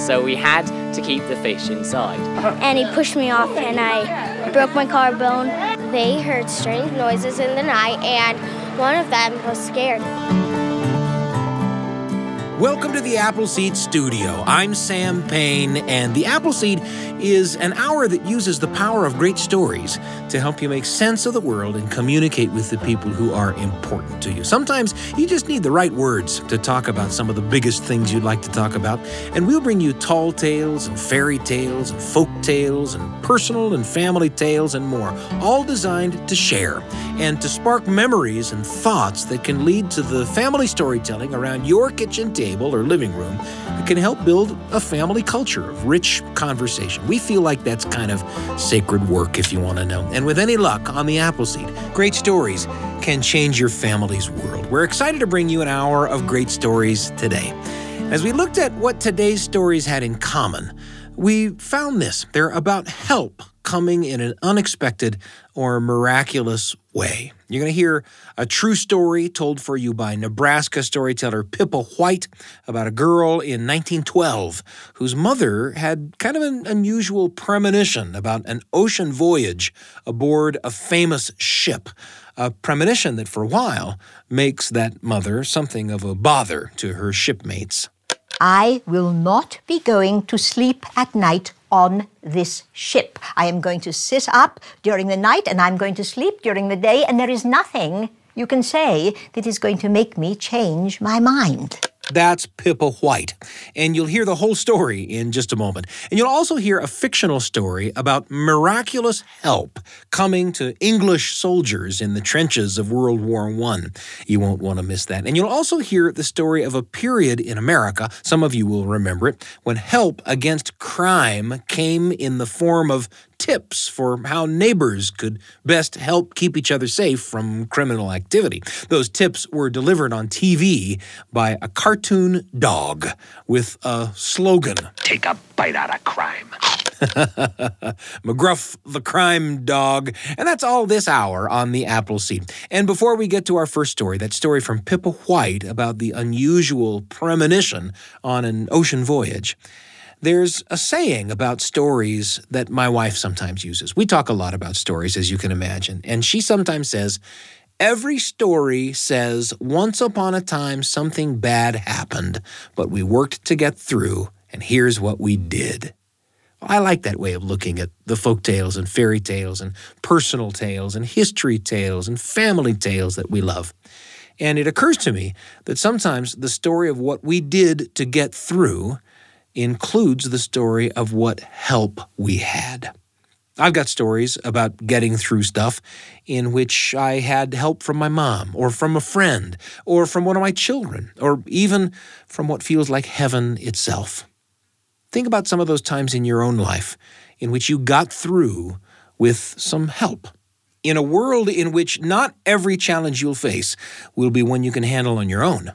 so we had to keep the fish inside. And he pushed me off, and I broke my collarbone. They heard strange noises in the night, and one of them was scared. Welcome to the Appleseed Studio. I'm Sam Payne, and the Appleseed is an hour that uses the power of great stories to help you make sense of the world and communicate with the people who are important to you. Sometimes you just need the right words to talk about some of the biggest things you'd like to talk about, and we'll bring you tall tales and fairy tales and folk tales and personal and family tales and more, all designed to share and to spark memories and thoughts that can lead to the family storytelling around your kitchen table table or living room that can help build a family culture of rich conversation. We feel like that's kind of sacred work, if you want to know. And with any luck on the Appleseed, great stories can change your family's world. We're excited to bring you an hour of great stories today. As we looked at what today's stories had in common, we found this. They're about help coming in an unexpected or miraculous way. You're going to hear a true story told for you by Nebraska storyteller Pippa White about a girl in 1912 whose mother had kind of an unusual premonition about an ocean voyage aboard a famous ship. A premonition that, for a while, makes that mother something of a bother to her shipmates. I will not be going to sleep at night on this ship. I am going to sit up during the night and I'm going to sleep during the day, and there is nothing you can say that is going to make me change my mind. That's Pippa White. And you'll hear the whole story in just a moment. And you'll also hear a fictional story about miraculous help coming to English soldiers in the trenches of World War I. You won't want to miss that. And you'll also hear the story of a period in America, some of you will remember it, when help against crime came in the form of tips for how neighbors could best help keep each other safe from criminal activity. Those tips were delivered on TV by a cartoon dog with a slogan Take a bite out of crime. McGruff the crime dog. And that's all this hour on the Appleseed. And before we get to our first story, that story from Pippa White about the unusual premonition on an ocean voyage, there's a saying about stories that my wife sometimes uses. We talk a lot about stories, as you can imagine, and she sometimes says, Every story says, once upon a time something bad happened, but we worked to get through, and here's what we did. I like that way of looking at the folk tales and fairy tales and personal tales and history tales and family tales that we love. And it occurs to me that sometimes the story of what we did to get through includes the story of what help we had. I've got stories about getting through stuff in which I had help from my mom, or from a friend, or from one of my children, or even from what feels like heaven itself. Think about some of those times in your own life in which you got through with some help. In a world in which not every challenge you'll face will be one you can handle on your own,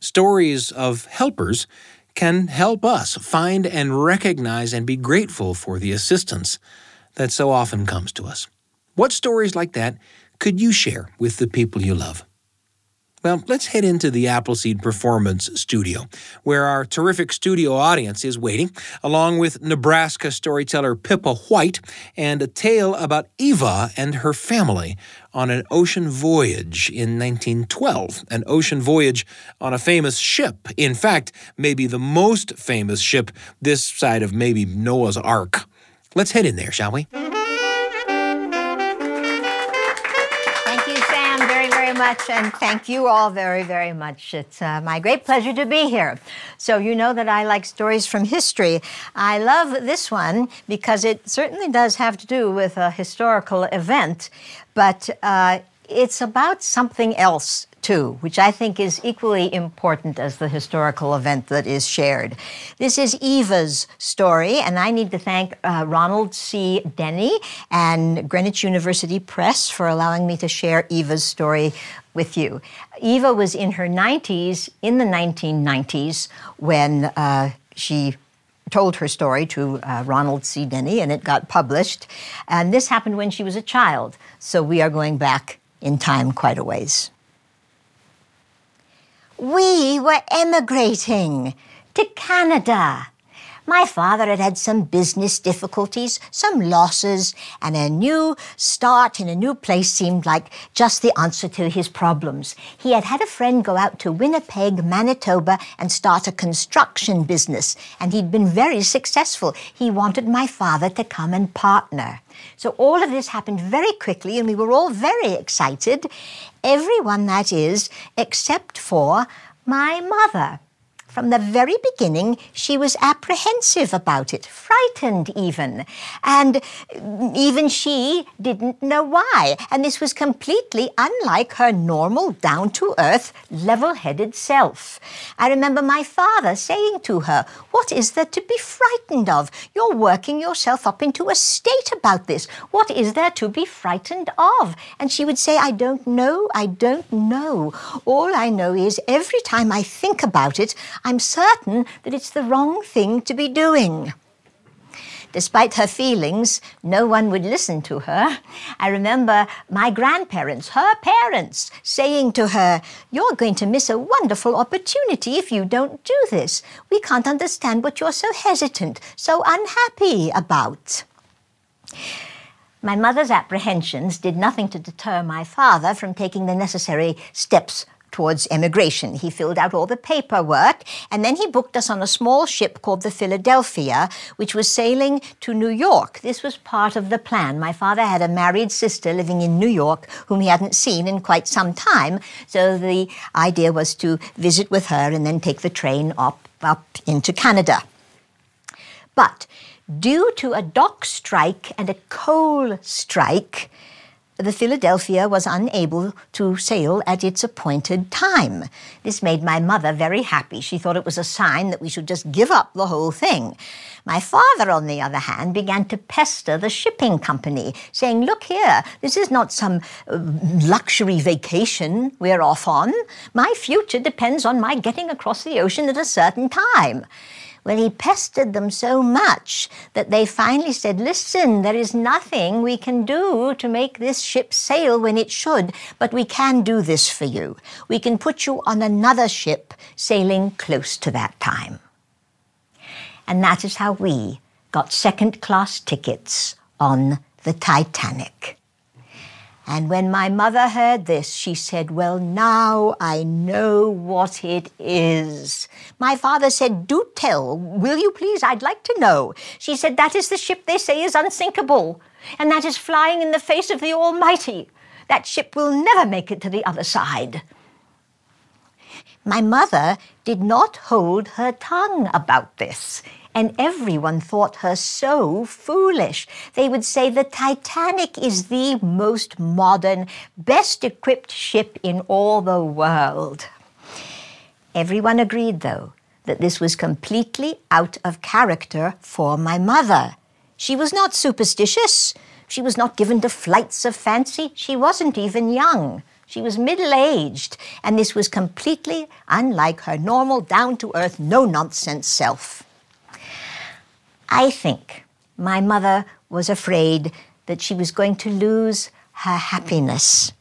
stories of helpers can help us find and recognize and be grateful for the assistance that so often comes to us. What stories like that could you share with the people you love? Well, let's head into the Appleseed Performance Studio, where our terrific studio audience is waiting, along with Nebraska storyteller Pippa White and a tale about Eva and her family on an ocean voyage in 1912. An ocean voyage on a famous ship. In fact, maybe the most famous ship this side of maybe Noah's Ark. Let's head in there, shall we? Much, and thank you all very, very much. It's uh, my great pleasure to be here. So, you know that I like stories from history. I love this one because it certainly does have to do with a historical event, but uh, it's about something else too, which I think is equally important as the historical event that is shared. This is Eva's story, and I need to thank uh, Ronald C. Denney and Greenwich University Press for allowing me to share Eva's story with you. Eva was in her 90s, in the 1990s, when uh, she told her story to uh, Ronald C. Denney, and it got published. And this happened when she was a child, so we are going back in time quite a ways. We were emigrating to Canada. My father had had some business difficulties, some losses, and a new start in a new place seemed like just the answer to his problems. He had had a friend go out to Winnipeg, Manitoba, and start a construction business, and he'd been very successful. He wanted my father to come and partner. So all of this happened very quickly, and we were all very excited. Everyone, that is, except for my mother. From the very beginning, she was apprehensive about it, frightened even. And even she didn't know why. And this was completely unlike her normal, down to earth, level headed self. I remember my father saying to her, What is there to be frightened of? You're working yourself up into a state about this. What is there to be frightened of? And she would say, I don't know, I don't know. All I know is every time I think about it, I'm certain that it's the wrong thing to be doing. Despite her feelings, no one would listen to her. I remember my grandparents, her parents, saying to her, You're going to miss a wonderful opportunity if you don't do this. We can't understand what you're so hesitant, so unhappy about. My mother's apprehensions did nothing to deter my father from taking the necessary steps towards emigration. He filled out all the paperwork and then he booked us on a small ship called the Philadelphia, which was sailing to New York. This was part of the plan. My father had a married sister living in New York whom he hadn't seen in quite some time, so the idea was to visit with her and then take the train up, up into Canada. But due to a dock strike and a coal strike, the Philadelphia was unable to sail at its appointed time. This made my mother very happy. She thought it was a sign that we should just give up the whole thing. My father, on the other hand, began to pester the shipping company, saying, Look here, this is not some uh, luxury vacation we're off on. My future depends on my getting across the ocean at a certain time. Well, he pestered them so much that they finally said, Listen, there is nothing we can do to make this ship sail when it should, but we can do this for you. We can put you on another ship sailing close to that time. And that is how we got second class tickets on the Titanic. And when my mother heard this, she said, Well, now I know what it is. My father said, Do tell. Will you please? I'd like to know. She said, That is the ship they say is unsinkable, and that is flying in the face of the Almighty. That ship will never make it to the other side. My mother did not hold her tongue about this and everyone thought her so foolish. They would say the Titanic is the most modern, best equipped ship in all the world. Everyone agreed, though, that this was completely out of character for my mother. She was not superstitious. She was not given to flights of fancy. She wasn't even young. She was middle aged, and this was completely unlike her normal, down to earth, no nonsense self. I think my mother was afraid that she was going to lose her happiness.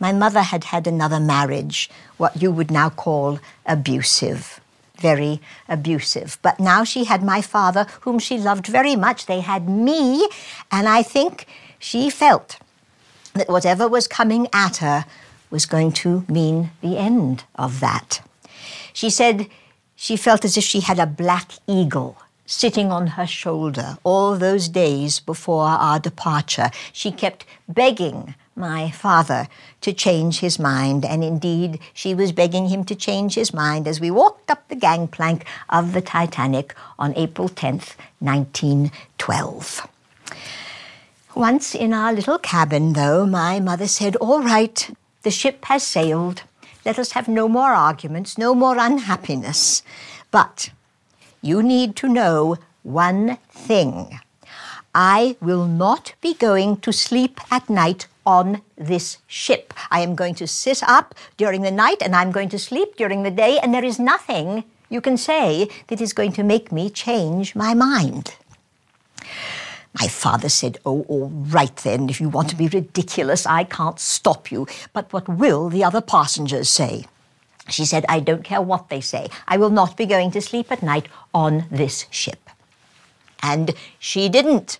My mother had had another marriage, what you would now call abusive, very abusive. But now she had my father, whom she loved very much. They had me, and I think she felt that whatever was coming at her was going to mean the end of that. She said she felt as if she had a black eagle sitting on her shoulder all those days before our departure. She kept begging my father to change his mind, and indeed she was begging him to change his mind as we walked up the gangplank of the Titanic on April 10th, 1912. Once in our little cabin, though, my mother said, All right, the ship has sailed. Let us have no more arguments, no more unhappiness. But you need to know one thing. I will not be going to sleep at night on this ship. I am going to sit up during the night and I'm going to sleep during the day, and there is nothing you can say that is going to make me change my mind. My father said, Oh, all right then, if you want to be ridiculous, I can't stop you. But what will the other passengers say? She said, I don't care what they say. I will not be going to sleep at night on this ship. And she didn't.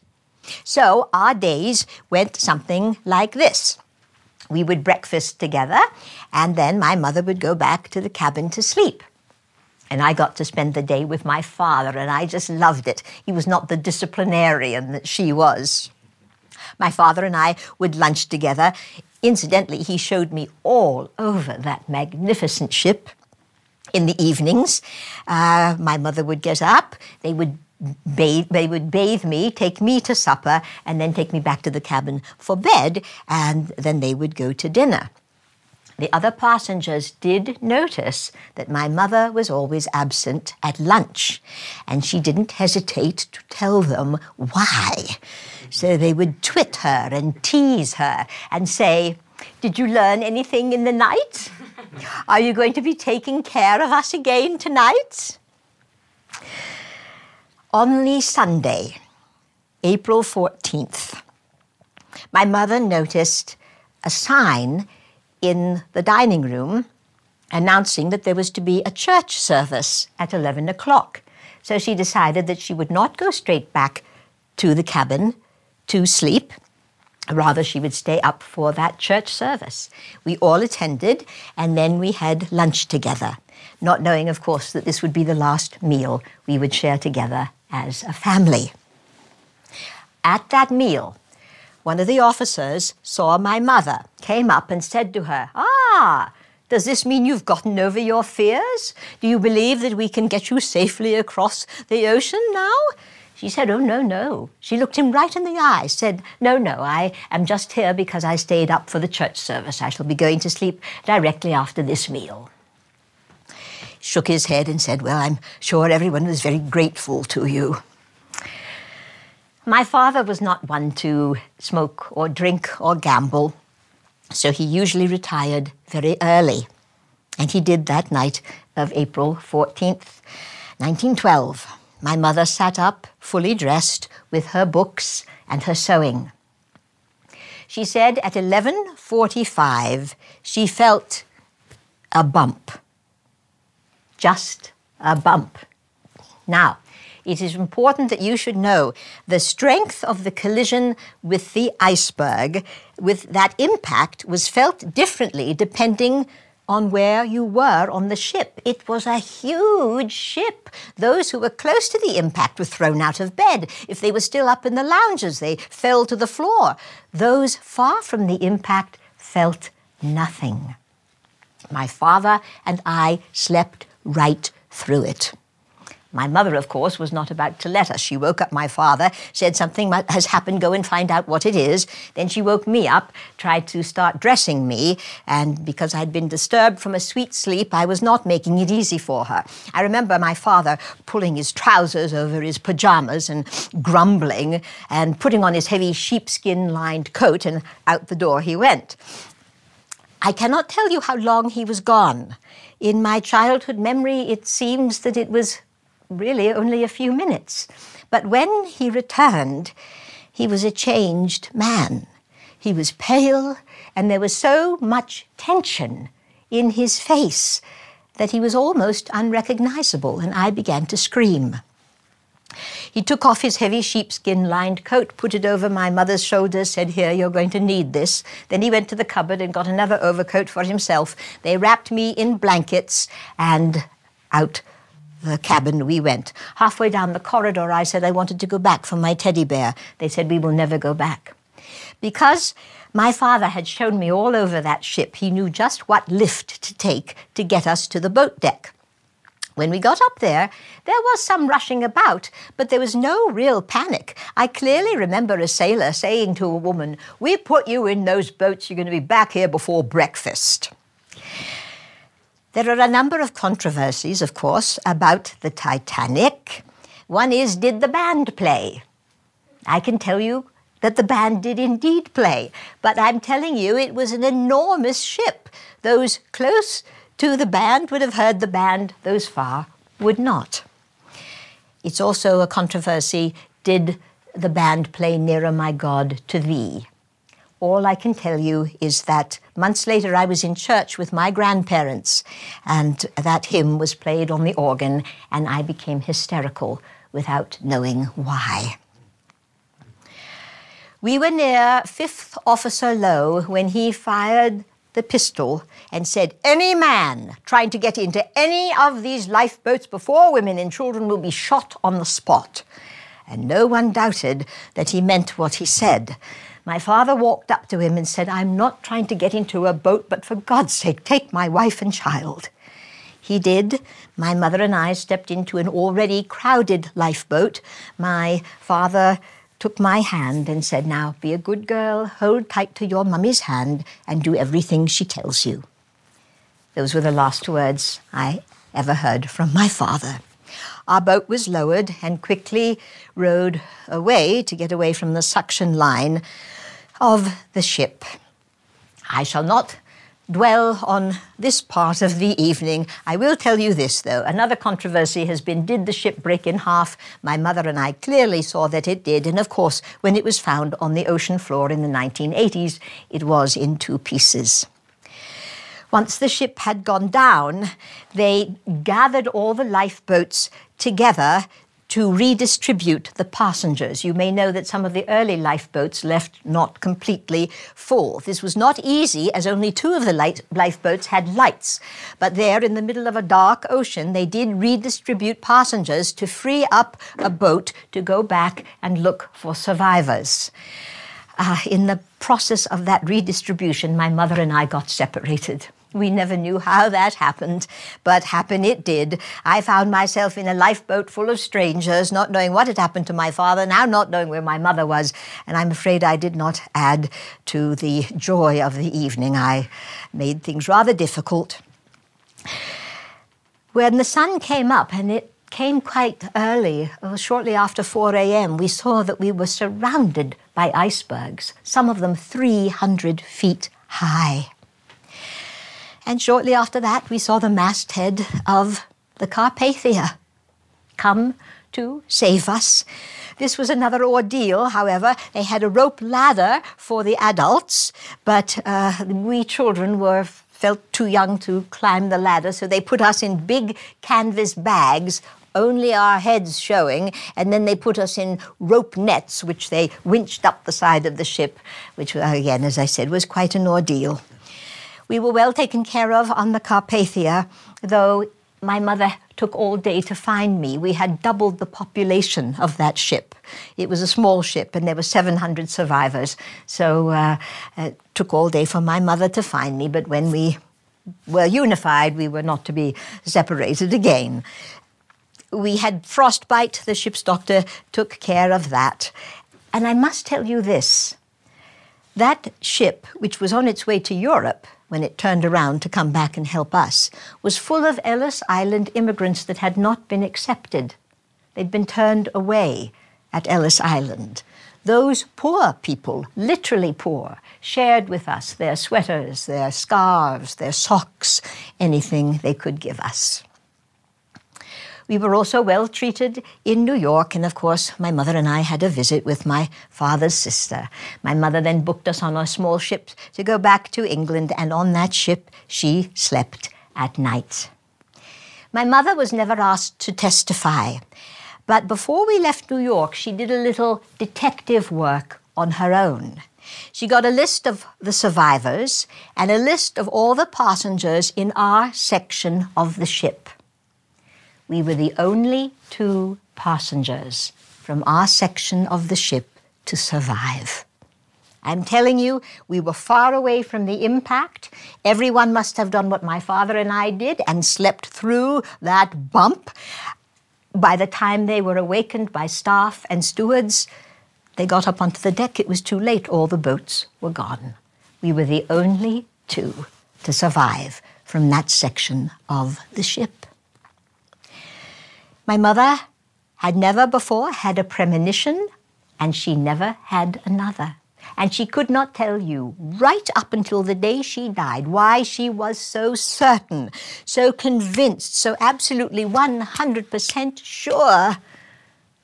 So our days went something like this. We would breakfast together, and then my mother would go back to the cabin to sleep. And I got to spend the day with my father, and I just loved it. He was not the disciplinarian that she was. My father and I would lunch together. Incidentally, he showed me all over that magnificent ship in the evenings. Uh, my mother would get up, they would bathe, they would bathe me, take me to supper, and then take me back to the cabin for bed, and then they would go to dinner. The other passengers did notice that my mother was always absent at lunch, and she didn't hesitate to tell them why. So they would twit her and tease her and say, Did you learn anything in the night? Are you going to be taking care of us again tonight? Only Sunday, April 14th, my mother noticed a sign in the dining room announcing that there was to be a church service at 11 o'clock. So she decided that she would not go straight back to the cabin to sleep. Rather, she would stay up for that church service. We all attended, and then we had lunch together, not knowing, of course, that this would be the last meal we would share together as a family. At that meal, one of the officers saw my mother, came up and said to her, Ah, does this mean you've gotten over your fears? Do you believe that we can get you safely across the ocean now? She said, Oh, no, no. She looked him right in the eye, said, No, no, I am just here because I stayed up for the church service. I shall be going to sleep directly after this meal. Shook his head and said, Well, I'm sure everyone was very grateful to you. My father was not one to smoke or drink or gamble, so he usually retired very early. And he did that night of April 14th, 1912. My mother sat up, fully dressed, with her books and her sewing. She said at 11:45 she felt a bump. Just a bump. Now, it is important that you should know the strength of the collision with the iceberg, with that impact, was felt differently depending on where you were on the ship. It was a huge ship. Those who were close to the impact were thrown out of bed. If they were still up in the lounges, they fell to the floor. Those far from the impact felt nothing. My father and I slept right through it. My mother, of course, was not about to let us. She woke up my father, said something has happened, go and find out what it is. Then she woke me up, tried to start dressing me, and because I'd been disturbed from a sweet sleep, I was not making it easy for her. I remember my father pulling his trousers over his pajamas and grumbling and putting on his heavy sheepskin lined coat, and out the door he went. I cannot tell you how long he was gone. In my childhood memory, it seems that it was really only a few minutes. But when he returned, he was a changed man. He was pale, and there was so much tension in his face that he was almost unrecognizable, and I began to scream. He took off his heavy sheepskin lined coat, put it over my mother's shoulders, said, Here, you're going to need this. Then he went to the cupboard and got another overcoat for himself. They wrapped me in blankets and out the cabin we went. Halfway down the corridor, I said I wanted to go back for my teddy bear. They said, We will never go back. Because my father had shown me all over that ship, he knew just what lift to take to get us to the boat deck. When we got up there, there was some rushing about, but there was no real panic. I clearly remember a sailor saying to a woman, We put you in those boats, you're going to be back here before breakfast. There are a number of controversies, of course, about the Titanic. One is Did the band play? I can tell you that the band did indeed play, but I'm telling you it was an enormous ship. Those close to the band would have heard the band, those far would not. It's also a controversy Did the band play Nearer My God to Thee? All I can tell you is that months later I was in church with my grandparents, and that hymn was played on the organ, and I became hysterical without knowing why. We were near Fifth Officer Lowe when he fired the pistol and said, Any man trying to get into any of these lifeboats before women and children will be shot on the spot. And no one doubted that he meant what he said. My father walked up to him and said, I'm not trying to get into a boat, but for God's sake, take my wife and child. He did. My mother and I stepped into an already crowded lifeboat. My father took my hand and said, Now be a good girl, hold tight to your mummy's hand, and do everything she tells you. Those were the last words I ever heard from my father. Our boat was lowered and quickly rowed away to get away from the suction line of the ship. I shall not dwell on this part of the evening. I will tell you this, though. Another controversy has been did the ship break in half? My mother and I clearly saw that it did, and of course, when it was found on the ocean floor in the 1980s, it was in two pieces. Once the ship had gone down, they gathered all the lifeboats together to redistribute the passengers. You may know that some of the early lifeboats left not completely full. This was not easy, as only two of the light lifeboats had lights. But there, in the middle of a dark ocean, they did redistribute passengers to free up a boat to go back and look for survivors. Uh, in the process of that redistribution, my mother and I got separated. We never knew how that happened, but happen it did. I found myself in a lifeboat full of strangers, not knowing what had happened to my father, now not knowing where my mother was, and I'm afraid I did not add to the joy of the evening. I made things rather difficult. When the sun came up, and it came quite early, uh, shortly after 4 a.m., we saw that we were surrounded by icebergs, some of them 300 feet high. And shortly after that, we saw the masthead of the Carpathia come to save us. This was another ordeal, however. They had a rope ladder for the adults, but uh, we children were felt too young to climb the ladder, so they put us in big canvas bags, only our heads showing, and then they put us in rope nets, which they winched up the side of the ship, which, again, as I said, was quite an ordeal. We were well taken care of on the Carpathia, though my mother took all day to find me. We had doubled the population of that ship. It was a small ship, and there were 700 survivors. So uh, it took all day for my mother to find me. But when we were unified, we were not to be separated again. We had frostbite. The ship's doctor took care of that. And I must tell you this that ship, which was on its way to Europe, when it turned around to come back and help us, was full of Ellis Island immigrants that had not been accepted. They'd been turned away at Ellis Island. Those poor people, literally poor, shared with us their sweaters, their scarves, their socks, anything they could give us. We were also well treated in New York, and of course, my mother and I had a visit with my father's sister. My mother then booked us on a small ship to go back to England, and on that ship, she slept at night. My mother was never asked to testify, but before we left New York, she did a little detective work on her own. She got a list of the survivors and a list of all the passengers in our section of the ship. We were the only two passengers from our section of the ship to survive. I'm telling you, we were far away from the impact. Everyone must have done what my father and I did and slept through that bump. By the time they were awakened by staff and stewards, they got up onto the deck. It was too late. All the boats were gone. We were the only two to survive from that section of the ship. My mother had never before had a premonition, and she never had another. And she could not tell you, right up until the day she died, why she was so certain, so convinced, so absolutely 100% sure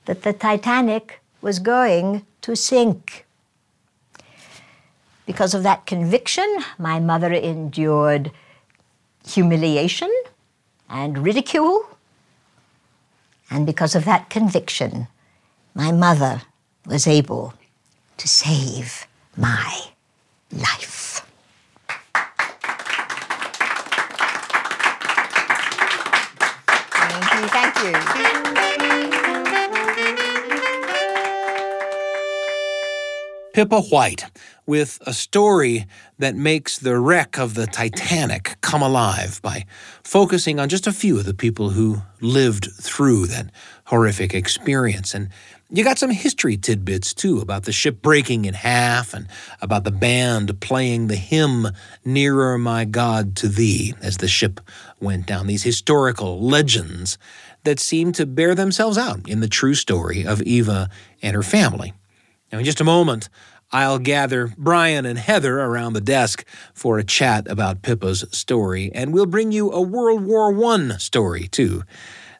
that the Titanic was going to sink. Because of that conviction, my mother endured humiliation and ridicule And because of that conviction, my mother was able to save my life. Thank you, thank you. Pippa White with a story that makes the wreck of the Titanic come alive by focusing on just a few of the people who lived through that horrific experience. And you got some history tidbits too about the ship breaking in half and about the band playing the hymn Nearer My God to Thee as the ship went down. These historical legends that seem to bear themselves out in the true story of Eva and her family. Now, in just a moment, I'll gather Brian and Heather around the desk for a chat about Pippa's story, and we'll bring you a World War I story, too.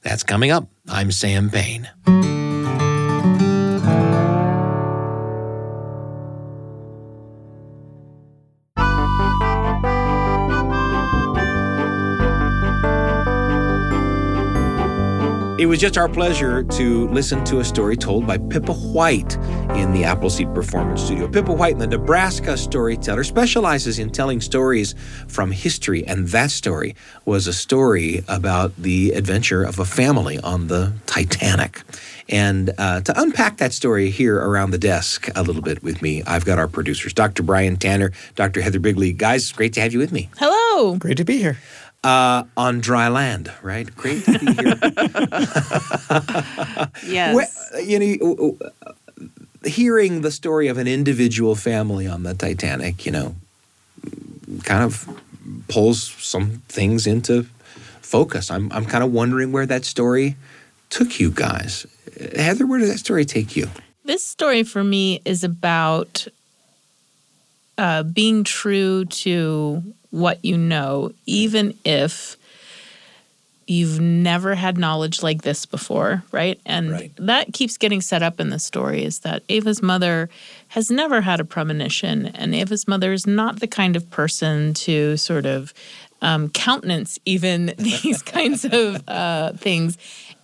That's coming up. I'm Sam Payne. It was just our pleasure to listen to a story told by Pippa White in the Appleseed Performance Studio. Pippa White, the Nebraska storyteller, specializes in telling stories from history, and that story was a story about the adventure of a family on the Titanic. And uh, to unpack that story here around the desk a little bit with me, I've got our producers, Dr. Brian Tanner, Dr. Heather Bigley. Guys, great to have you with me. Hello. Great to be here. Uh, on dry land, right? Great to be here. Yes. Well, you know, hearing the story of an individual family on the Titanic, you know, kind of pulls some things into focus. I'm, I'm kind of wondering where that story took you guys. Heather, where did that story take you? this story for me is about uh, being true to what you know, even if you've never had knowledge like this before, right? And Right. that keeps getting set up in the story is that Ava's mother has never had a premonition, and Ava's mother is not the kind of person to sort of um, countenance even these kinds of uh, things.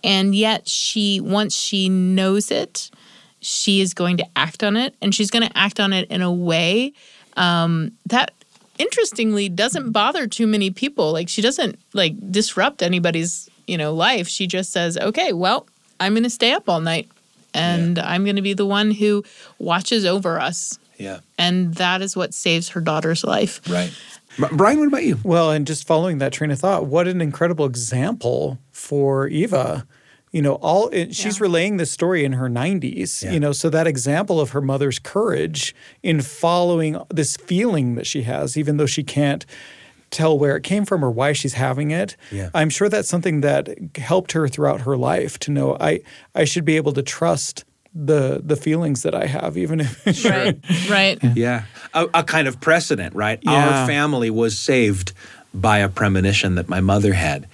And yet, she, once she knows it, she is going to act on it, and she's going to act on it in a way um, that interestingly doesn't bother too many people like she doesn't like disrupt anybody's you know life she just says okay well i'm going to stay up all night and i'm going to be the one who watches over us Yeah, and that is what saves her daughter's life right. Brian, what about you? Well, and just following that train of thought, what an incredible example for Eva. You know, all it, she's relaying this story in her 90s. Yeah. You know, so that example of her mother's courage in following this feeling that she has, even though she can't tell where it came from or why she's having it. Yeah. I'm sure that's something that helped her throughout her life to know I I should be able to trust the the feelings that I have, even if right right Yeah, a, a kind of precedent, right? Yeah. Our family was saved by a premonition that my mother had,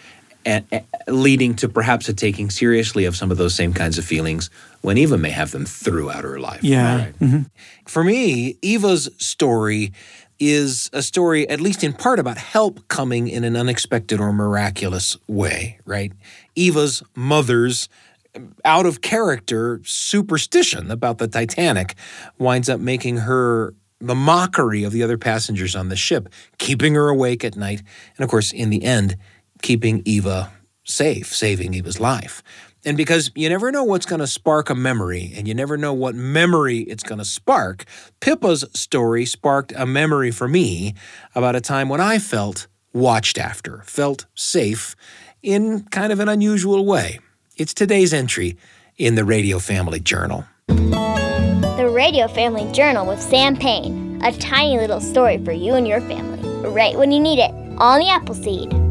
and, and leading to perhaps a taking seriously of some of those same kinds of feelings when Eva may have them throughout her life. Yeah. Right? Mm-hmm. For me, Eva's story is a story, at least in part, about help coming in an unexpected or miraculous way, right? Eva's mother's um, out of character superstition about the Titanic winds up making her the mockery of the other passengers on the ship, keeping her awake at night, and of course, in the end, keeping Eva safe, saving Eva's life. And because you never know what's going to spark a memory, and you never know what memory it's going to spark, Pippa's story sparked a memory for me about a time when I felt watched after, felt safe in kind of an unusual way. It's today's entry in the Radio Family Journal. The Radio Family Journal with Sam Payne. A tiny little story for you and your family, right when you need it, on the Appleseed.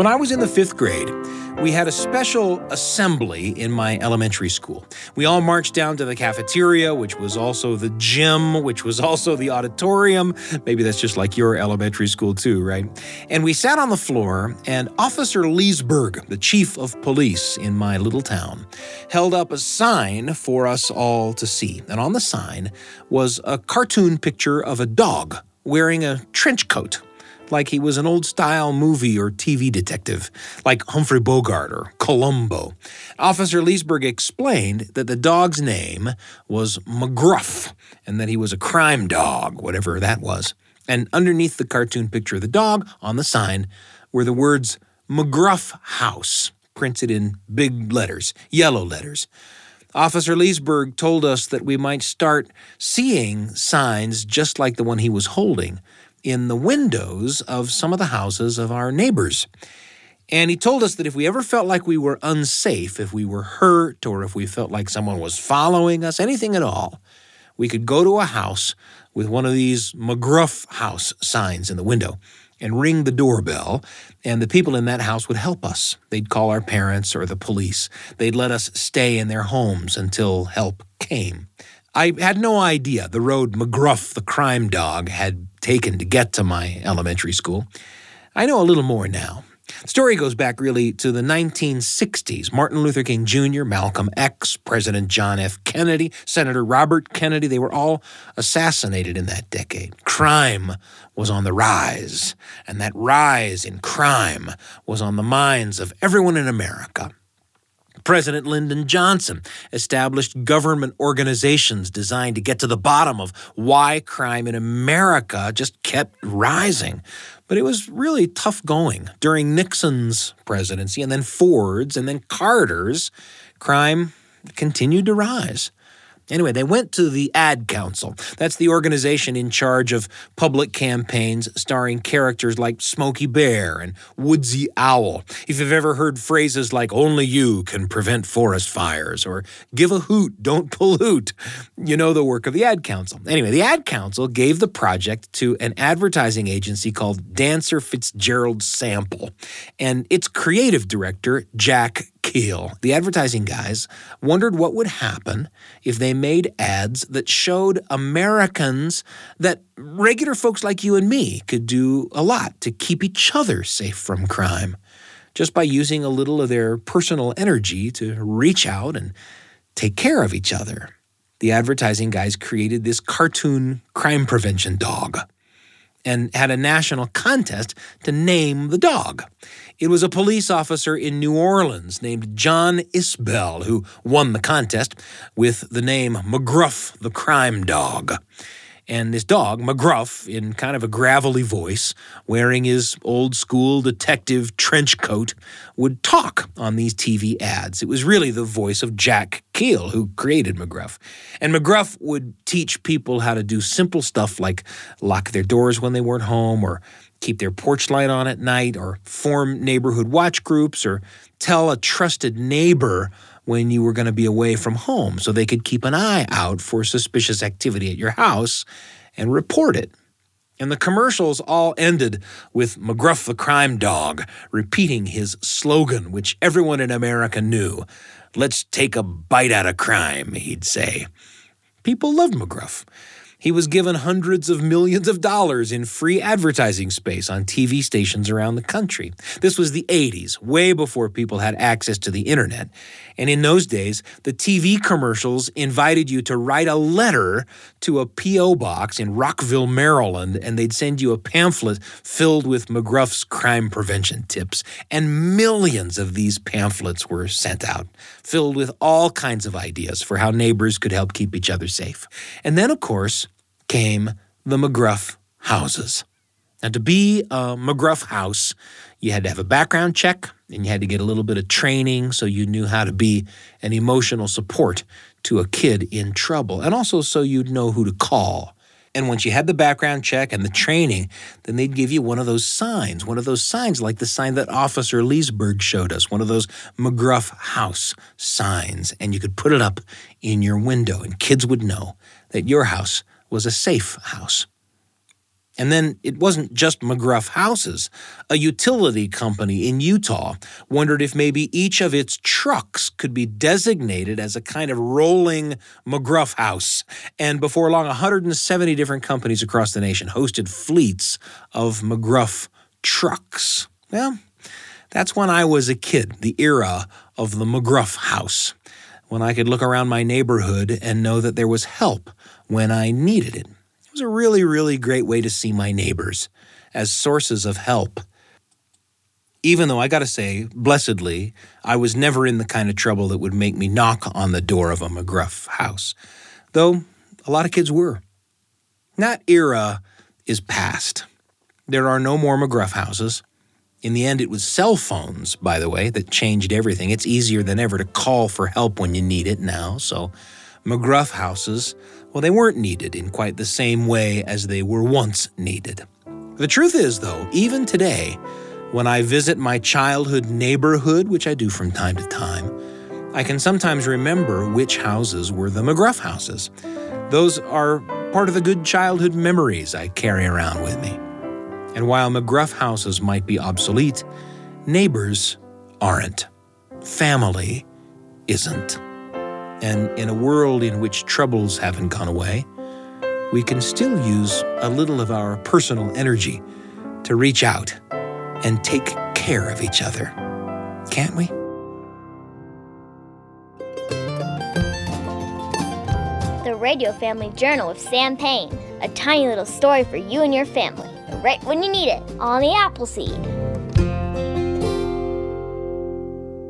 When I was in the fifth grade, we had a special assembly in my elementary school. We all marched down to the cafeteria, which was also the gym, which was also the auditorium. Maybe that's just like your elementary school, too, right? And we sat on the floor, and Officer Leesburg, the chief of police in my little town, held up a sign for us all to see. And on the sign was a cartoon picture of a dog wearing a trench coat, like he was an old style movie or TV detective, like Humphrey Bogart or Columbo. Officer Leesburg explained that the dog's name was McGruff and that he was a crime dog, whatever that was. And underneath the cartoon picture of the dog on the sign were the words McGruff House, printed in big letters, yellow letters. Officer Leesburg told us that we might start seeing signs just like the one he was holding in the windows of some of the houses of our neighbors. And he told us that if we ever felt like we were unsafe, if we were hurt, or if we felt like someone was following us, anything at all, we could go to a house with one of these McGruff house signs in the window and ring the doorbell, and the people in that house would help us. They'd call our parents or the police. They'd let us stay in their homes until help came. I had no idea the road McGruff the crime dog had taken to get to my elementary school. I know a little more now. The story goes back really to the 1960s. Martin Luther King Jr., Malcolm X, President John F. Kennedy, Senator Robert Kennedy, they were all assassinated in that decade. Crime was on the rise, and that rise in crime was on the minds of everyone in America. President Lyndon Johnson established government organizations designed to get to the bottom of why crime in America just kept rising. But it was really tough going. During Nixon's presidency, and then Ford's, and then Carter's, crime continued to rise. Anyway, they went to the Ad Council. That's the organization in charge of public campaigns starring characters like Smokey Bear and Woodsy Owl. If you've ever heard phrases like, only you can prevent forest fires, or give a hoot, don't pollute, you know the work of the Ad Council. Anyway, the Ad Council gave the project to an advertising agency called Dancer Fitzgerald Sample, and its creative director, Jack Keil, the advertising guys, wondered what would happen if they made ads that showed Americans that regular folks like you and me could do a lot to keep each other safe from crime just by using a little of their personal energy to reach out and take care of each other. The advertising guys created this cartoon crime prevention dog and had a national contest to name the dog. It was a police officer in New Orleans named John Isbell who won the contest with the name McGruff the Crime Dog. And this dog, McGruff, in kind of a gravelly voice, wearing his old school detective trench coat, would talk on these TV ads. It was really the voice of Jack Keil, who created McGruff. And McGruff would teach people how to do simple stuff like lock their doors when they weren't home, or keep their porch light on at night, or form neighborhood watch groups, or tell a trusted neighbor when you were going to be away from home so they could keep an eye out for suspicious activity at your house and report it. And the commercials all ended with McGruff the crime dog repeating his slogan, which everyone in America knew Let's take a bite out of crime, he'd say. People loved McGruff. He was given hundreds of millions of dollars in free advertising space on TV stations around the country. This was the 80s, way before people had access to the internet. And in those days, the TV commercials invited you to write a letter to a P.O. box in Rockville, Maryland, and they'd send you a pamphlet filled with McGruff's crime prevention tips. And millions of these pamphlets were sent out, filled with all kinds of ideas for how neighbors could help keep each other safe. And then, of course, came the McGruff houses. Now, to be a McGruff house, you had to have a background check and you had to get a little bit of training so you knew how to be an emotional support to a kid in trouble, and also so you'd know who to call. And once you had the background check and the training, then they'd give you one of those signs, one of those signs like the sign that Officer Leesburg showed us, one of those McGruff house signs. And you could put it up in your window, and kids would know that your house was a safe house. And then it wasn't just McGruff Houses. A utility company in Utah wondered if maybe each of its trucks could be designated as a kind of rolling McGruff house. And before long, 170 different companies across the nation hosted fleets of McGruff trucks. Well, that's when I was a kid, the era of the McGruff house, when I could look around my neighborhood and know that there was help when I needed it. It was a really, really great way to see my neighbors as sources of help. Even though I gotta say, blessedly, I was never in the kind of trouble that would make me knock on the door of a McGruff house, though a lot of kids were. That era is past. There are no more McGruff houses. In the end, it was cell phones, by the way, that changed everything. It's easier than ever to call for help when you need it now, so McGruff houses, well, they weren't needed in quite the same way as they were once needed. The truth is, though, even today, when I visit my childhood neighborhood, which I do from time to time, I can sometimes remember which houses were the McGruff houses. Those are part of the good childhood memories I carry around with me. And while McGruff houses might be obsolete, neighbors aren't. Family isn't. And in a world in which troubles haven't gone away, we can still use a little of our personal energy to reach out and take care of each other. Can't we? The Radio Family Journal with Sam Payne. A tiny little story for you and your family, right when you need it, on the Appleseed.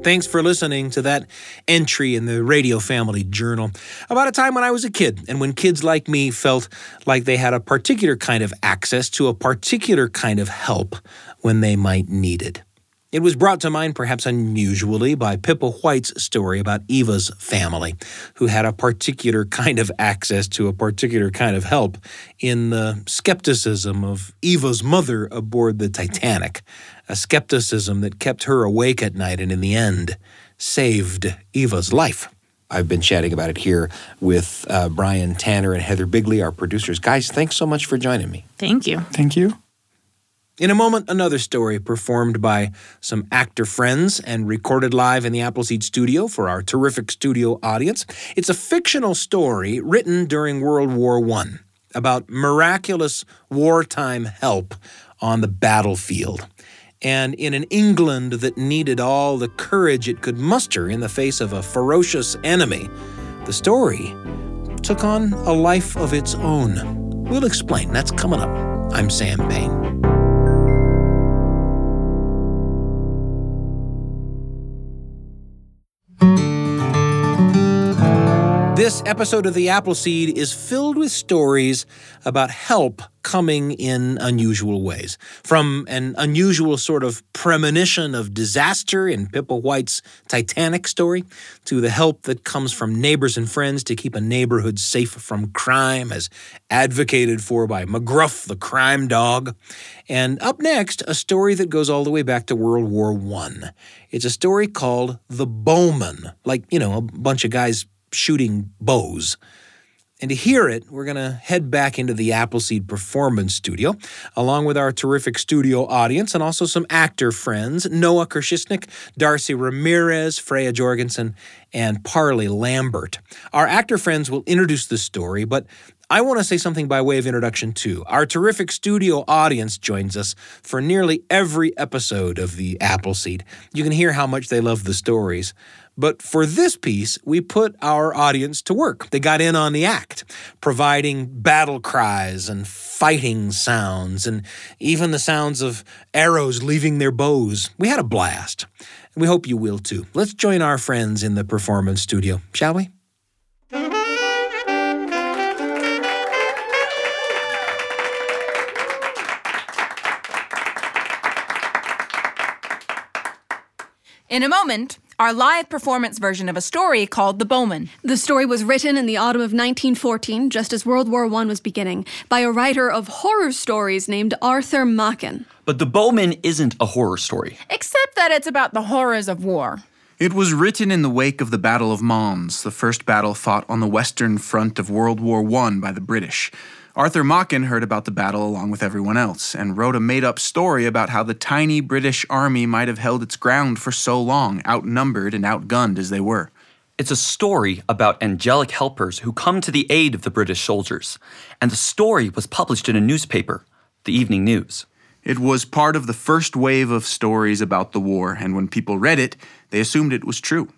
Thanks for listening to that entry in the Radio Family Journal about a time when I was a kid and when kids like me felt like they had a particular kind of access to a particular kind of help when they might need it. It was brought to mind, perhaps unusually, by Pippa White's story about Eva's family, who had a particular kind of access to a particular kind of help in the skepticism of Eva's mother aboard the Titanic, a skepticism that kept her awake at night and, in the end, saved Eva's life. I've been chatting about it here with uh, Brian Tanner and Heather Bigley, our producers. Guys, thanks so much for joining me. Thank you. Thank you. In a moment, another story performed by some actor friends and recorded live in the Appleseed studio for our terrific studio audience. It's a fictional story written during World War I about miraculous wartime help on the battlefield. And in an England that needed all the courage it could muster in the face of a ferocious enemy, the story took on a life of its own. We'll explain. That's coming up. I'm Sam Payne. This episode of The Appleseed is filled with stories about help coming in unusual ways. From an unusual sort of premonition of disaster in Pippa White's Titanic story, to the help that comes from neighbors and friends to keep a neighborhood safe from crime, as advocated for by McGruff the crime dog. And up next, a story that goes all the way back to World War I. It's a story called The Bowmen, like, you know, a bunch of guys shooting bows. And to hear it, we're going to head back into the Appleseed Performance Studio, along with our terrific studio audience and also some actor friends Noah Kershisnik, Darcy Ramirez, Freya Jorgensen, and Parley Lambert. Our actor friends will introduce the story, but I want to say something by way of introduction, too. Our terrific studio audience joins us for nearly every episode of the Appleseed. You can hear how much they love the stories. But for this piece, we put our audience to work. They got in on the act, providing battle cries and fighting sounds, and even the sounds of arrows leaving their bows. We had a blast. And we hope you will too. Let's join our friends in the performance studio, shall we? In a moment, our live performance version of a story called The Bowmen. The story was written in the autumn of 1914, just as World War I was beginning, by a writer of horror stories named Arthur Machen. But The Bowmen isn't a horror story. Except that it's about the horrors of war. It was written in the wake of the Battle of Mons, the first battle fought on the western front of World War I by the British. Arthur Machen heard about the battle along with everyone else and wrote a made up story about how the tiny British army might have held its ground for so long, outnumbered and outgunned as they were. It's a story about angelic helpers who come to the aid of the British soldiers. And the story was published in a newspaper, the Evening News. It was part of the first wave of stories about the war, and when people read it, they assumed it was true.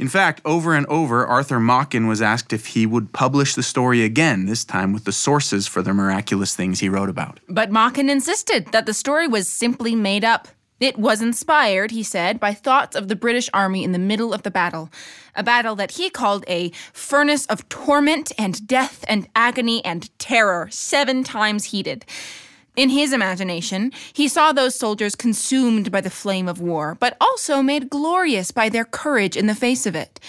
In fact, over and over, Arthur Machen was asked if he would publish the story again, this time with the sources for the miraculous things he wrote about. But Machen insisted that the story was simply made up. It was inspired, he said, by thoughts of the British Army in the middle of the battle, a battle that he called a furnace of torment and death and agony and terror, seven times heated. In his imagination, he saw those soldiers consumed by the flame of war, but also made glorious by their courage in the face of it.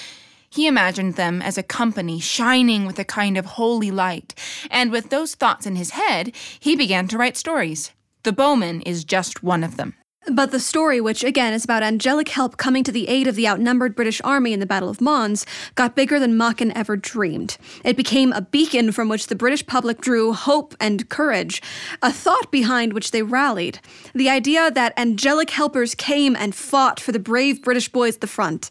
He imagined them as a company shining with a kind of holy light, and with those thoughts in his head, he began to write stories. The Bowmen is just one of them. But the story, which again is about angelic help coming to the aid of the outnumbered British army in the Battle of Mons, got bigger than Machen ever dreamed. It became a beacon from which the British public drew hope and courage, a thought behind which they rallied. The idea that angelic helpers came and fought for the brave British boys at the front.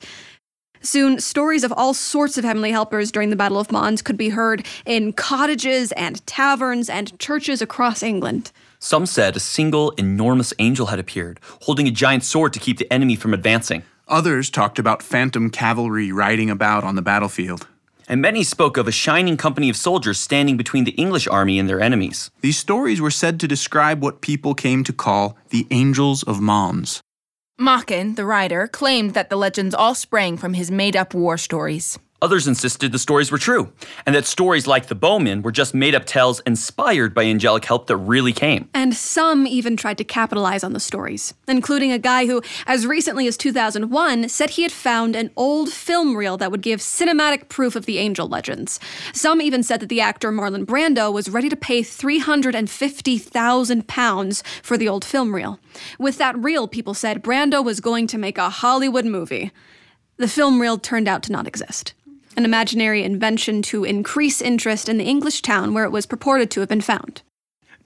Soon, stories of all sorts of heavenly helpers during the Battle of Mons could be heard in cottages and taverns and churches across England. Some said a single enormous angel had appeared, holding a giant sword to keep the enemy from advancing. Others talked about phantom cavalry riding about on the battlefield. And many spoke of a shining company of soldiers standing between the English army and their enemies. These stories were said to describe what people came to call the Angels of Mons. Machen, the writer, claimed that the legends all sprang from his made up war stories. Others insisted the stories were true, and that stories like the Bowmen were just made up tales inspired by angelic help that really came. And some even tried to capitalize on the stories, including a guy who, as recently as 2001, said he had found an old film reel that would give cinematic proof of the angel legends. Some even said that the actor Marlon Brando was ready to pay £350,000 for the old film reel. With that reel, people said Brando was going to make a Hollywood movie. The film reel turned out to not exist an imaginary invention to increase interest in the English town where it was purported to have been found.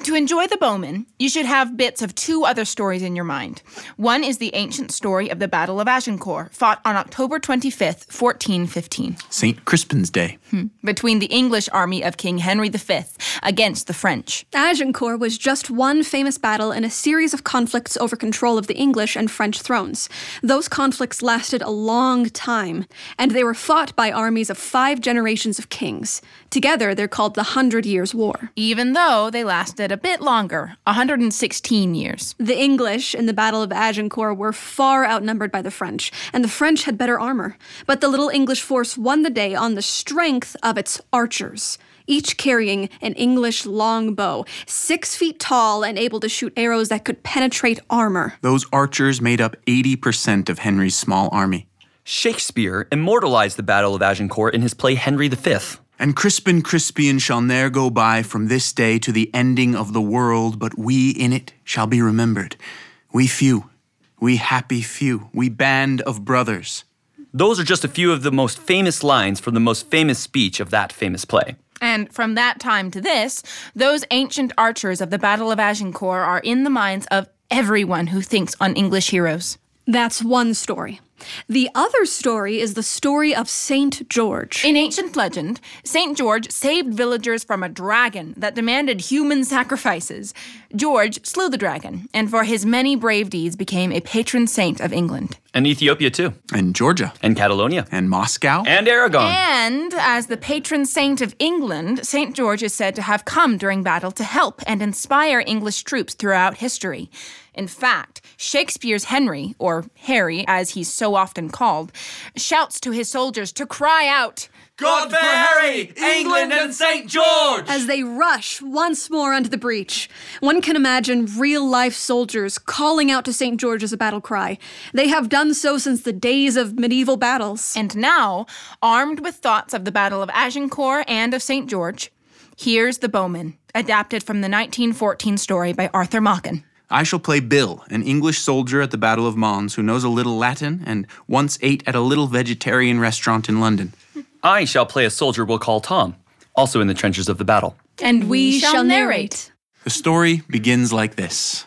To enjoy the Bowmen, you should have bits of two other stories in your mind. One is the ancient story of the Battle of Agincourt, fought on October 25th, 1415. St. Crispin's Day. Hmm. Between the English army of King Henry V against the French. Agincourt was just one famous battle in a series of conflicts over control of the English and French thrones. Those conflicts lasted a long time, and they were fought by armies of five generations of kings. Together, they're called the Hundred Years' War. Even though they lasted a bit longer 116 years. The English in the Battle of Agincourt were far outnumbered by the French, and the French had better armor. But the little English force won the day on the strength of its archers each carrying an English longbow, six feet tall and able to shoot arrows that could penetrate armor. Those archers made up 80% of Henry's small army. Shakespeare immortalized the Battle of Agincourt in his play Henry V. And Crispin Crispian shall ne'er go by from this day to the ending of the world, but we in it shall be remembered. We few, we happy few, we band of brothers. Those are just a few of the most famous lines from the most famous speech of that famous play. And from that time to this, those ancient archers of the Battle of Agincourt are in the minds of everyone who thinks on English heroes. That's one story. The other story is the story of Saint George. In ancient legend, Saint George saved villagers from a dragon that demanded human sacrifices. George slew the dragon, and for his many brave deeds became a patron saint of England. And Ethiopia, too. And Georgia. And Catalonia. And Moscow. And Aragon. And as the patron saint of England, St. George is said to have come during battle to help and inspire English troops throughout history. In fact, Shakespeare's Henry, or Harry as he's so often called, shouts to his soldiers to cry out, God for Harry, England and St. George! As they rush once more onto the breach, one can imagine real life soldiers calling out to St. George as a battle cry. They have done so since the days of medieval battles. And now, armed with thoughts of the Battle of Agincourt and of St. George, here's The Bowmen, adapted from the 1914 story by Arthur Machen. I shall play Bill, an English soldier at the Battle of Mons who knows a little Latin and once ate at a little vegetarian restaurant in London. I shall play a soldier we'll call Tom, also in the trenches of the battle. And we, we shall narrate. The story begins like this.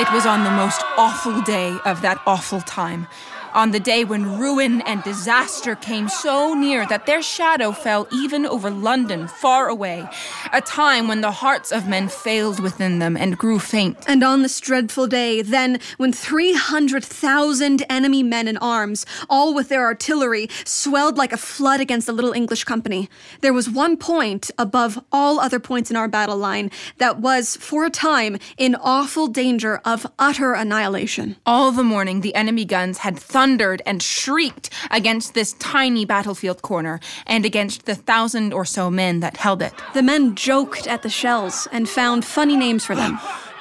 It was on the most awful day of that awful time. On the day when ruin and disaster came so near that their shadow fell even over London far away, a time when the hearts of men failed within them and grew faint. And on this dreadful day, then, when 300,000 enemy men in arms, all with their artillery, swelled like a flood against the little English company, there was one point above all other points in our battle line that was, for a time, in awful danger of utter annihilation. All the morning, the enemy guns had thundered and shrieked against this tiny battlefield corner and against the thousand or so men that held it. The men joked at the shells and found funny names for them.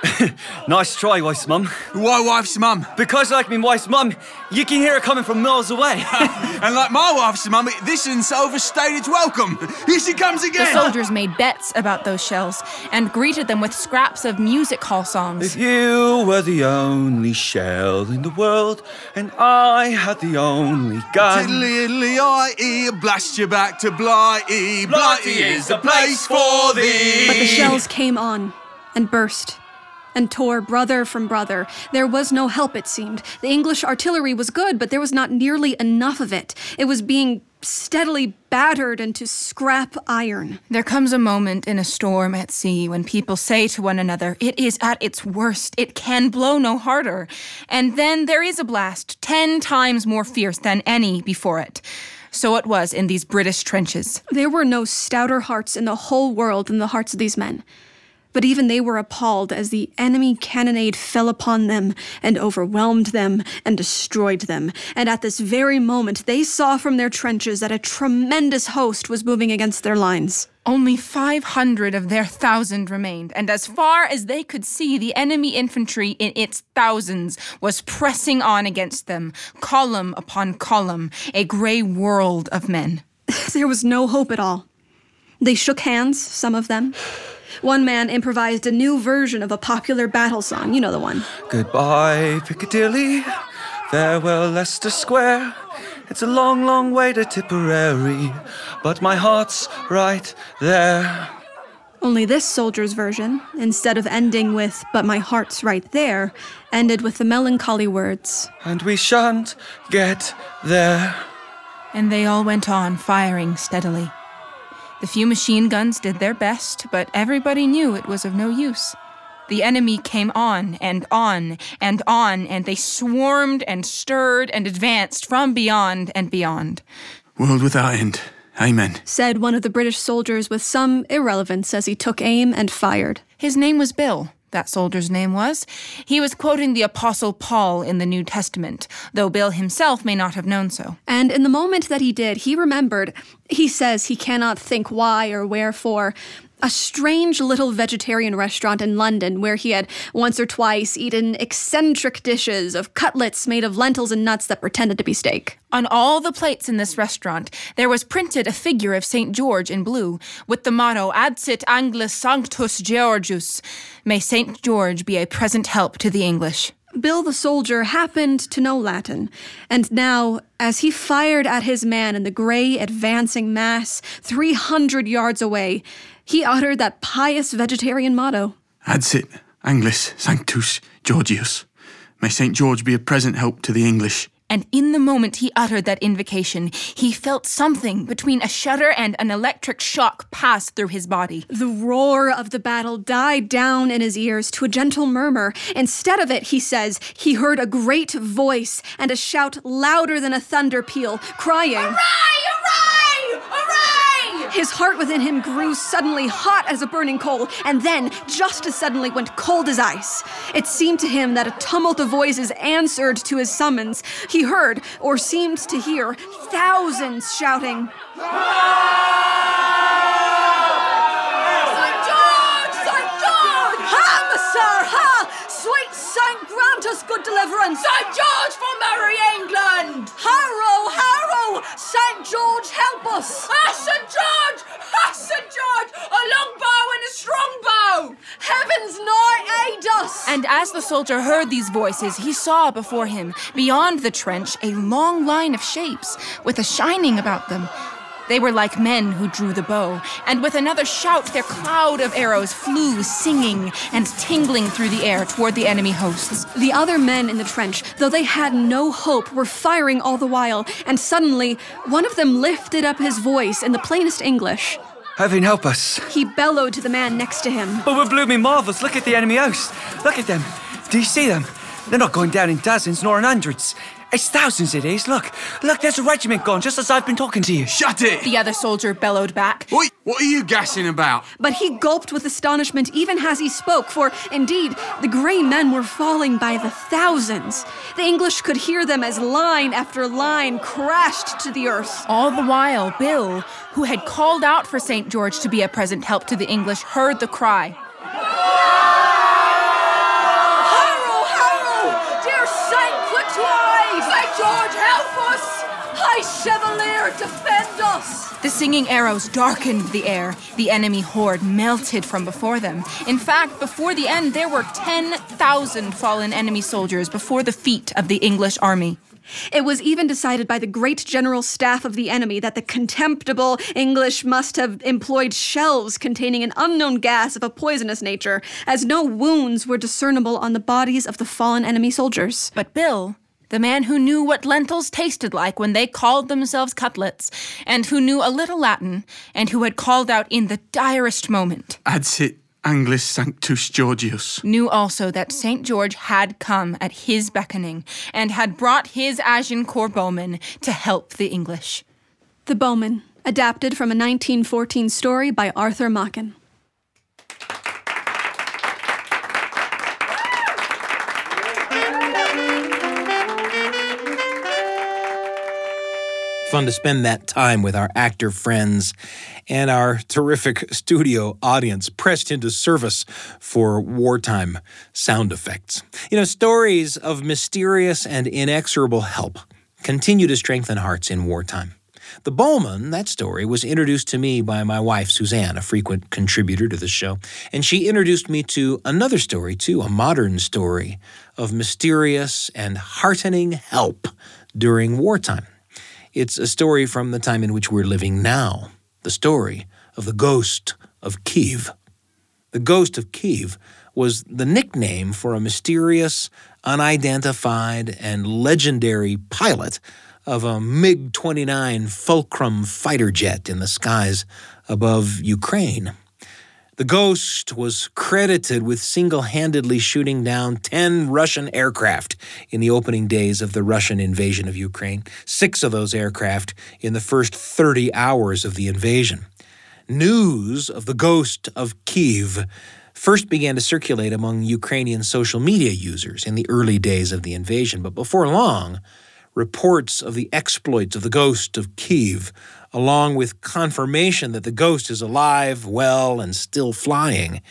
nice try, wife's mum. Why wife's mum? Because like me wife's mum, you can hear it coming from miles away. and like my wife's mum, this one's overstayed its welcome. Here she comes again. The soldiers made bets about those shells and greeted them with scraps of music hall songs. If you were the only shell in the world, and I had the only gun. Tiddly iddly I blast you back to Blighty. Blighty is the place for thee. But the shells came on and burst and tore brother from brother. There was no help, it seemed. The English artillery was good, but there was not nearly enough of it. It was being steadily battered into scrap iron. There comes a moment in a storm at sea when people say to one another, It is at its worst, it can blow no harder. And then there is a blast, ten times more fierce than any before it. So it was in these British trenches. There were no stouter hearts in the whole world than the hearts of these men. But even they were appalled as the enemy cannonade fell upon them and overwhelmed them and destroyed them. And at this very moment, they saw from their trenches that a tremendous host was moving against their lines. Only 500 of their thousand remained, and as far as they could see, the enemy infantry in its thousands was pressing on against them, column upon column, a gray world of men. There was no hope at all. They shook hands, some of them. One man improvised a new version of a popular battle song. You know the one. Goodbye, Piccadilly. Farewell, Leicester Square. It's a long, long way to Tipperary, but my heart's right there. Only this soldier's version, instead of ending with, but my heart's right there, ended with the melancholy words, And we shan't get there. And they all went on firing steadily. The few machine guns did their best, but everybody knew it was of no use. The enemy came on and on and on, and they swarmed and stirred and advanced from beyond and beyond. World without end. Amen. said one of the British soldiers with some irrelevance as he took aim and fired. His name was Bill. That soldier's name was. He was quoting the Apostle Paul in the New Testament, though Bill himself may not have known so. And in the moment that he did, he remembered, he says he cannot think why or wherefore, a strange little vegetarian restaurant in London where he had once or twice eaten eccentric dishes of cutlets made of lentils and nuts that pretended to be steak. On all the plates in this restaurant, there was printed a figure of St. George in blue, with the motto Adsit Anglis Sanctus Georgius. May St. George be a present help to the English. Bill the soldier happened to know Latin, and now, as he fired at his man in the gray advancing mass 300 yards away, he uttered that pious vegetarian motto. Adsit Anglis Sanctus Georgius. May St. George be a present help to the English. And in the moment he uttered that invocation, he felt something between a shudder and an electric shock pass through his body. The roar of the battle died down in his ears to a gentle murmur. Instead of it, he says, he heard a great voice and a shout louder than a thunder peal, crying, Hooray! Hooray! Hooray! His heart within him grew suddenly hot as a burning coal, and then, just as suddenly, went cold as ice. It seemed to him that a tumult of voices answered to his summons. He heard, or seemed to hear, thousands shouting, St. George! St. George! Ha! Sweet Saint, grant us good deliverance! St. George Saint George, help us! Ah, St. George! Ah, St. George! A long bow and a strong bow! Heavens nigh aid us! And as the soldier heard these voices, he saw before him, beyond the trench, a long line of shapes with a shining about them. They were like men who drew the bow, and with another shout, their cloud of arrows flew singing and tingling through the air toward the enemy hosts. The other men in the trench, though they had no hope, were firing all the while, and suddenly one of them lifted up his voice in the plainest English. Heaven help us. He bellowed to the man next to him. But we're blooming marvels. Look at the enemy host. Look at them. Do you see them? They're not going down in dozens nor in hundreds. It's thousands it is. Look, look, there's a regiment gone just as I've been talking to you. Shut it! The other soldier bellowed back. Oi, what are you gassing about? But he gulped with astonishment even as he spoke, for indeed, the grey men were falling by the thousands. The English could hear them as line after line crashed to the earth. All the while, Bill, who had called out for St. George to be a present help to the English, heard the cry. Singing arrows darkened the air. The enemy horde melted from before them. In fact, before the end, there were 10,000 fallen enemy soldiers before the feet of the English army. It was even decided by the great general staff of the enemy that the contemptible English must have employed shells containing an unknown gas of a poisonous nature, as no wounds were discernible on the bodies of the fallen enemy soldiers. But Bill, the man who knew what lentils tasted like when they called themselves cutlets, and who knew a little Latin, and who had called out in the direst moment, Adsit Anglis Sanctus Georgius. knew also that St. George had come at his beckoning and had brought his Agincourt bowmen to help the English. The Bowmen, adapted from a 1914 story by Arthur Machen. Fun to spend that time with our actor friends and our terrific studio audience pressed into service for wartime sound effects. You know, stories of mysterious and inexorable help continue to strengthen hearts in wartime. The Bowmen, that story, was introduced to me by my wife, Suzanne, a frequent contributor to the show. And she introduced me to another story, too, a modern story of mysterious and heartening help during wartime. It's a story from the time in which we're living now the story of the ghost of Kiev. The ghost of Kiev was the nickname for a mysterious, unidentified, and legendary pilot of a MiG 29 Fulcrum fighter jet in the skies above Ukraine. The ghost was credited with single handedly shooting down 10 Russian aircraft in the opening days of the Russian invasion of Ukraine, six of those aircraft in the first 30 hours of the invasion. News of the ghost of Kiev first began to circulate among Ukrainian social media users in the early days of the invasion, but before long, reports of the exploits of the ghost of Kiev, along with confirmation that the ghost is alive, well, and still flying,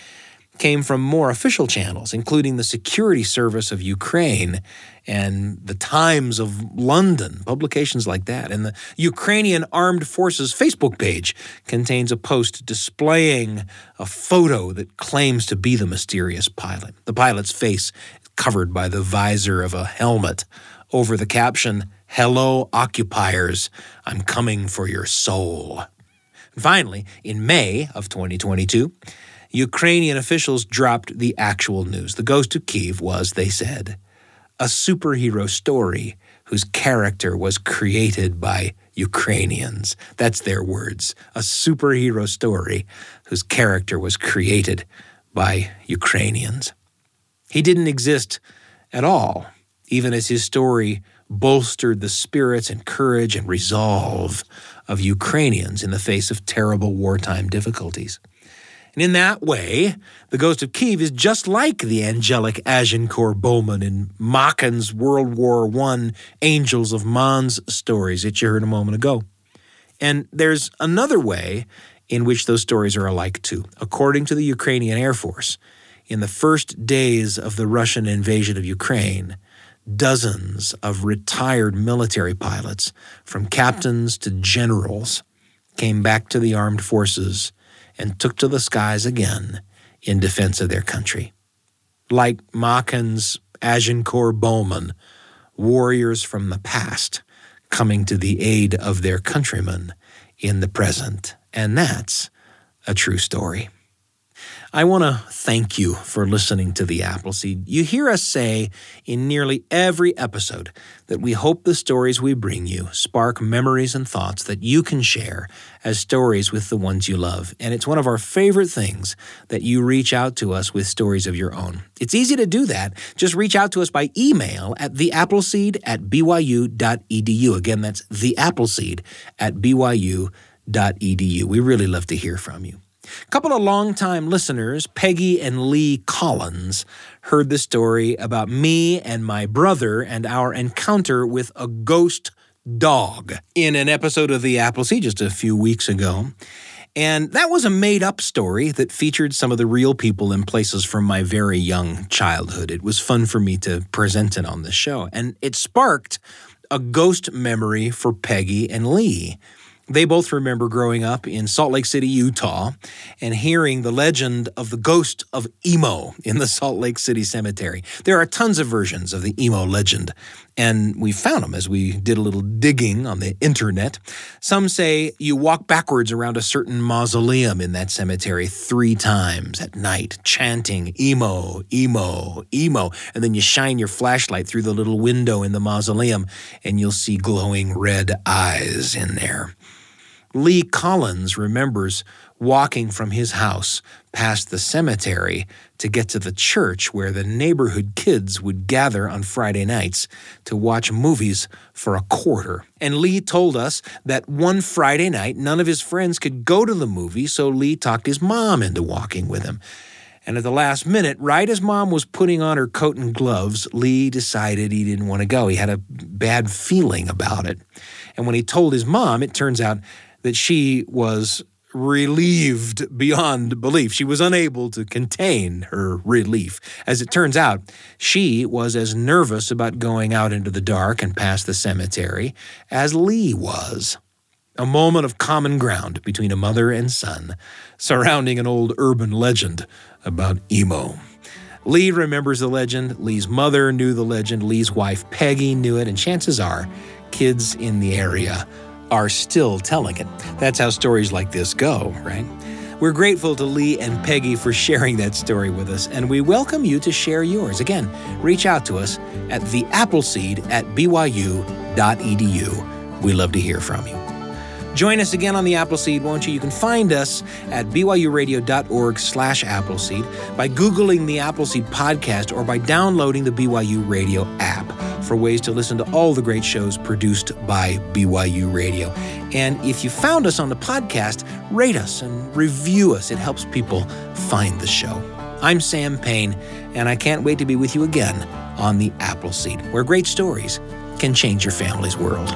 came from more official channels, including the Security Service of Ukraine and the Times of London, publications like that. And the Ukrainian Armed Forces Facebook page contains a post displaying a photo that claims to be the mysterious pilot. The pilot's face covered by the visor of a helmet over the caption, Hello, occupiers, I'm coming for your soul. And finally, in May of 2022, Ukrainian officials dropped the actual news. The Ghost of Kiev was, they said, a superhero story whose character was created by Ukrainians. That's their words. A superhero story whose character was created by Ukrainians. He didn't exist at all, even as his story bolstered the spirits and courage and resolve of Ukrainians in the face of terrible wartime difficulties. And in that way, the Ghost of Kiev is just like the angelic Agincourt Bowman in Machen's World War I Angels of Mons stories that you heard a moment ago. And there's another way in which those stories are alike too. According to the Ukrainian Air Force, in the first days of the Russian invasion of Ukraine, dozens of retired military pilots, from captains to generals, came back to the armed forces and took to the skies again in defense of their country. Like Machen's Agincourt Bowman, warriors from the past coming to the aid of their countrymen in the present. And that's a true story. I want to thank you for listening to The Appleseed. You hear us say in nearly every episode that we hope the stories we bring you spark memories and thoughts that you can share as stories with the ones you love. And it's one of our favorite things that you reach out to us with stories of your own. It's easy to do that. Just reach out to us by email at theappleseed at byu.edu. Again, that's theappleseed at byu.edu. We really love to hear from you. A couple of longtime listeners, Peggy and Lee Collins, heard the story about me and my brother and our encounter with a ghost dog in an episode of The Appleseed just a few weeks ago. And that was a made up story that featured some of the real people and places from my very young childhood. It was fun for me to present it on the show. And it sparked a ghost memory for Peggy and Lee. They both remember growing up in Salt Lake City, Utah, and hearing the legend of the ghost of Emo in the Salt Lake City Cemetery. There are tons of versions of the Emo legend, and we found them as we did a little digging on the internet. Some say you walk backwards around a certain mausoleum in that cemetery three times at night, chanting Emo, Emo, Emo, and then you shine your flashlight through the little window in the mausoleum, and you'll see glowing red eyes in there. Lee Collins remembers walking from his house past the cemetery to get to the church where the neighborhood kids would gather on Friday nights to watch movies for a quarter. And Lee told us that one Friday night, none of his friends could go to the movie, so Lee talked his mom into walking with him. And at the last minute, right as mom was putting on her coat and gloves, Lee decided he didn't want to go. He had a bad feeling about it. And when he told his mom, it turns out that she was relieved beyond belief. She was unable to contain her relief. As it turns out, she was as nervous about going out into the dark and past the cemetery as Lee was. A moment of common ground between a mother and son, surrounding an old urban legend about emo. Lee remembers the legend, Lee's mother knew the legend, Lee's wife Peggy knew it, and chances are kids in the area are still telling it. That's how stories like this go, right? We're grateful to Lee and Peggy for sharing that story with us, and we welcome you to share yours. Again, reach out to us at theappleseed at byu.edu. We love to hear from you. Join us again on the Appleseed, won't you? You can find us at byuradio.org slash Appleseed by Googling the Appleseed podcast or by downloading the BYU Radio app for ways to listen to all the great shows produced by BYU Radio. And if you found us on the podcast, rate us and review us. It helps people find the show. I'm Sam Payne, and I can't wait to be with you again on the Appleseed, where great stories can change your family's world.